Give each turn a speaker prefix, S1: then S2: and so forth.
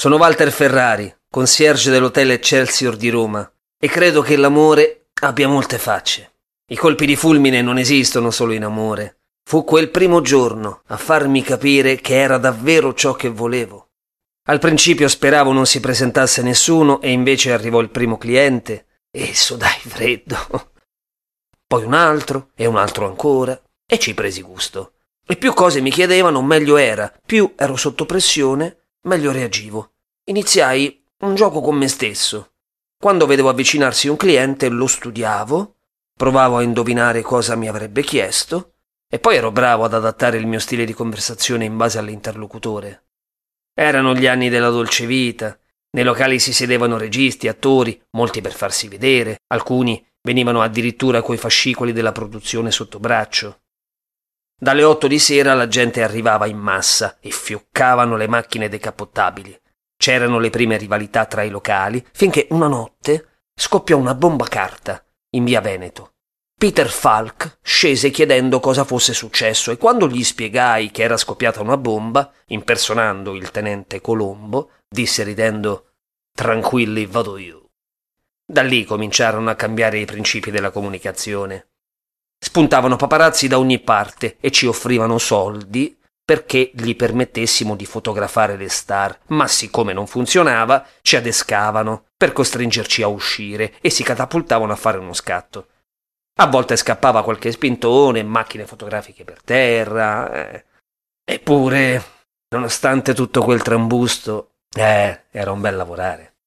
S1: Sono Walter Ferrari, concierge dell'hotel Excelsior di Roma, e credo che l'amore abbia molte facce. I colpi di fulmine non esistono solo in amore. Fu quel primo giorno a farmi capire che era davvero ciò che volevo. Al principio speravo non si presentasse nessuno e invece arrivò il primo cliente e sudai freddo. Poi un altro e un altro ancora e ci presi gusto. E più cose mi chiedevano, meglio era. Più ero sotto pressione, meglio reagivo. Iniziai un gioco con me stesso. Quando vedevo avvicinarsi un cliente lo studiavo, provavo a indovinare cosa mi avrebbe chiesto e poi ero bravo ad adattare il mio stile di conversazione in base all'interlocutore. Erano gli anni della dolce vita. Nei locali si sedevano registi, attori, molti per farsi vedere, alcuni venivano addirittura coi fascicoli della produzione sotto braccio. Dalle otto di sera la gente arrivava in massa e fioccavano le macchine decapottabili. C'erano le prime rivalità tra i locali, finché una notte scoppiò una bomba carta in via Veneto. Peter Falk scese chiedendo cosa fosse successo e quando gli spiegai che era scoppiata una bomba, impersonando il tenente Colombo, disse ridendo Tranquilli, vado io. Da lì cominciarono a cambiare i principi della comunicazione. Spuntavano paparazzi da ogni parte e ci offrivano soldi perché gli permettessimo di fotografare le star, ma siccome non funzionava, ci adescavano per costringerci a uscire e si catapultavano a fare uno scatto. A volte scappava qualche spintone, macchine fotografiche per terra. Eh. Eppure, nonostante tutto quel trambusto, eh, era un bel lavorare.